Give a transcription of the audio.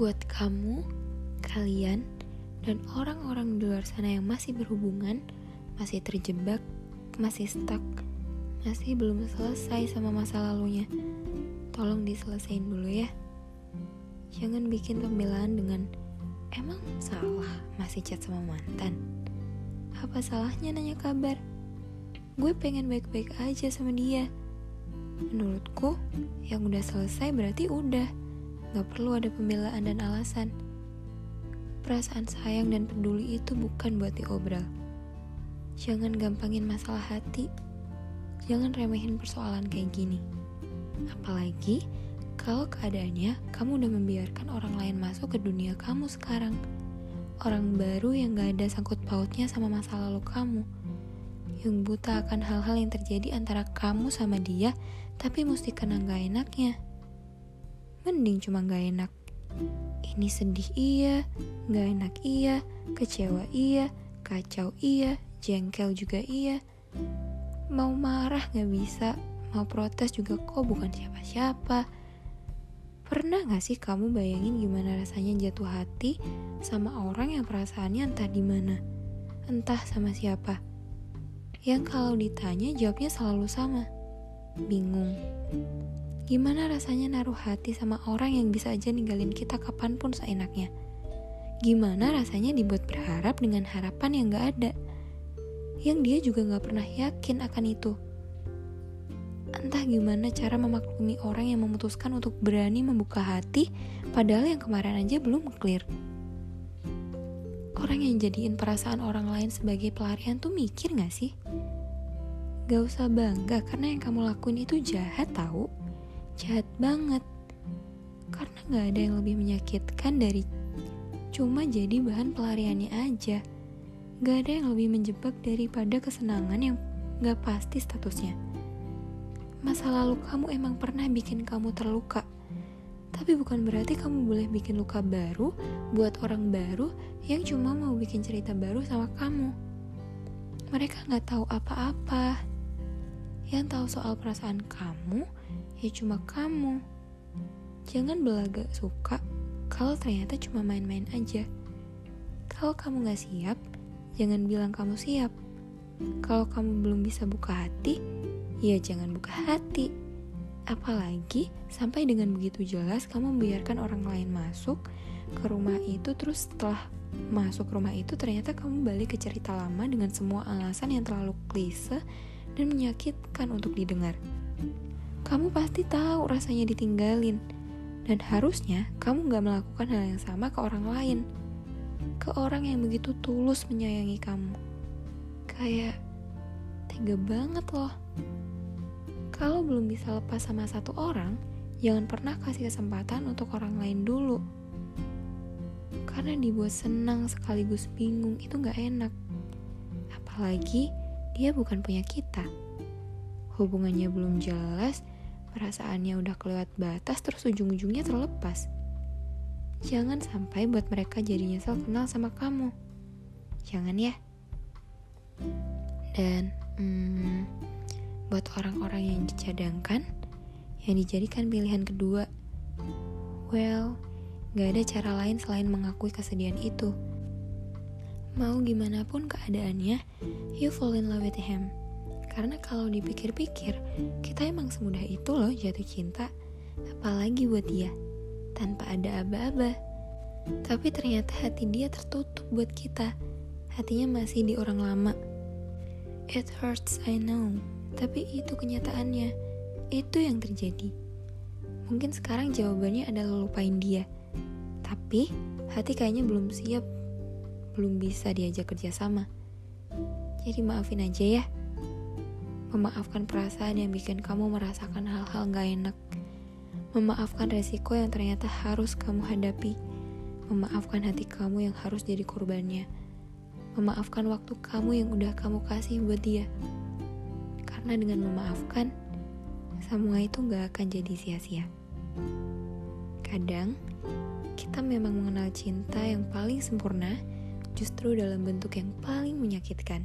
Buat kamu, kalian, dan orang-orang di luar sana yang masih berhubungan, masih terjebak, masih stuck, masih belum selesai sama masa lalunya, tolong diselesain dulu ya. Jangan bikin pembelaan dengan emang salah masih chat sama mantan. Apa salahnya nanya kabar? Gue pengen baik-baik aja sama dia. Menurutku, yang udah selesai berarti udah. Gak perlu ada pembelaan dan alasan. Perasaan sayang dan peduli itu bukan buat diobral. Jangan gampangin masalah hati. Jangan remehin persoalan kayak gini. Apalagi kalau keadaannya kamu udah membiarkan orang lain masuk ke dunia kamu sekarang. Orang baru yang gak ada sangkut pautnya sama masa lalu kamu. Yang buta akan hal-hal yang terjadi antara kamu sama dia, tapi mesti kena gak enaknya. Mending cuma gak enak. Ini sedih iya, gak enak iya, kecewa iya, kacau iya, jengkel juga iya. Mau marah gak bisa, mau protes juga kok bukan siapa-siapa. Pernah gak sih kamu bayangin gimana rasanya jatuh hati sama orang yang perasaannya entah di mana, entah sama siapa? Yang kalau ditanya jawabnya selalu sama, bingung. Gimana rasanya naruh hati sama orang yang bisa aja ninggalin kita kapan pun seenaknya? Gimana rasanya dibuat berharap dengan harapan yang gak ada? Yang dia juga gak pernah yakin akan itu Entah gimana cara memaklumi orang yang memutuskan untuk berani membuka hati, padahal yang kemarin aja belum clear. Orang yang jadiin perasaan orang lain sebagai pelarian tuh mikir gak sih? Gak usah bangga karena yang kamu lakuin itu jahat tahu, jahat banget. Karena gak ada yang lebih menyakitkan dari cuma jadi bahan pelariannya aja. Gak ada yang lebih menjebak daripada kesenangan yang gak pasti statusnya masa lalu kamu emang pernah bikin kamu terluka. Tapi bukan berarti kamu boleh bikin luka baru buat orang baru yang cuma mau bikin cerita baru sama kamu. Mereka nggak tahu apa-apa. Yang tahu soal perasaan kamu ya cuma kamu. Jangan belagak suka kalau ternyata cuma main-main aja. Kalau kamu nggak siap, jangan bilang kamu siap. Kalau kamu belum bisa buka hati, ya jangan buka hati. Apalagi sampai dengan begitu jelas kamu membiarkan orang lain masuk ke rumah itu terus setelah masuk rumah itu ternyata kamu balik ke cerita lama dengan semua alasan yang terlalu klise dan menyakitkan untuk didengar. Kamu pasti tahu rasanya ditinggalin dan harusnya kamu gak melakukan hal yang sama ke orang lain. Ke orang yang begitu tulus menyayangi kamu. Kayak tega banget loh. Kalau belum bisa lepas sama satu orang, jangan pernah kasih kesempatan untuk orang lain dulu. Karena dibuat senang sekaligus bingung itu gak enak. Apalagi dia bukan punya kita. Hubungannya belum jelas, perasaannya udah kelewat batas terus ujung-ujungnya terlepas. Jangan sampai buat mereka jadi nyesel kenal sama kamu. Jangan ya. Dan, hmm, buat orang-orang yang dicadangkan, yang dijadikan pilihan kedua. Well, gak ada cara lain selain mengakui kesedihan itu. Mau gimana pun keadaannya, you fall in love with him. Karena kalau dipikir-pikir, kita emang semudah itu loh jatuh cinta. Apalagi buat dia, tanpa ada aba-aba. Tapi ternyata hati dia tertutup buat kita. Hatinya masih di orang lama. It hurts, I know. Tapi itu kenyataannya. Itu yang terjadi. Mungkin sekarang jawabannya adalah lupain dia. Tapi hati kayaknya belum siap. Belum bisa diajak kerjasama. Jadi maafin aja ya. Memaafkan perasaan yang bikin kamu merasakan hal-hal gak enak. Memaafkan resiko yang ternyata harus kamu hadapi. Memaafkan hati kamu yang harus jadi korbannya. Memaafkan waktu kamu yang udah kamu kasih buat dia. Karena dengan memaafkan, semua itu gak akan jadi sia-sia. Kadang, kita memang mengenal cinta yang paling sempurna justru dalam bentuk yang paling menyakitkan.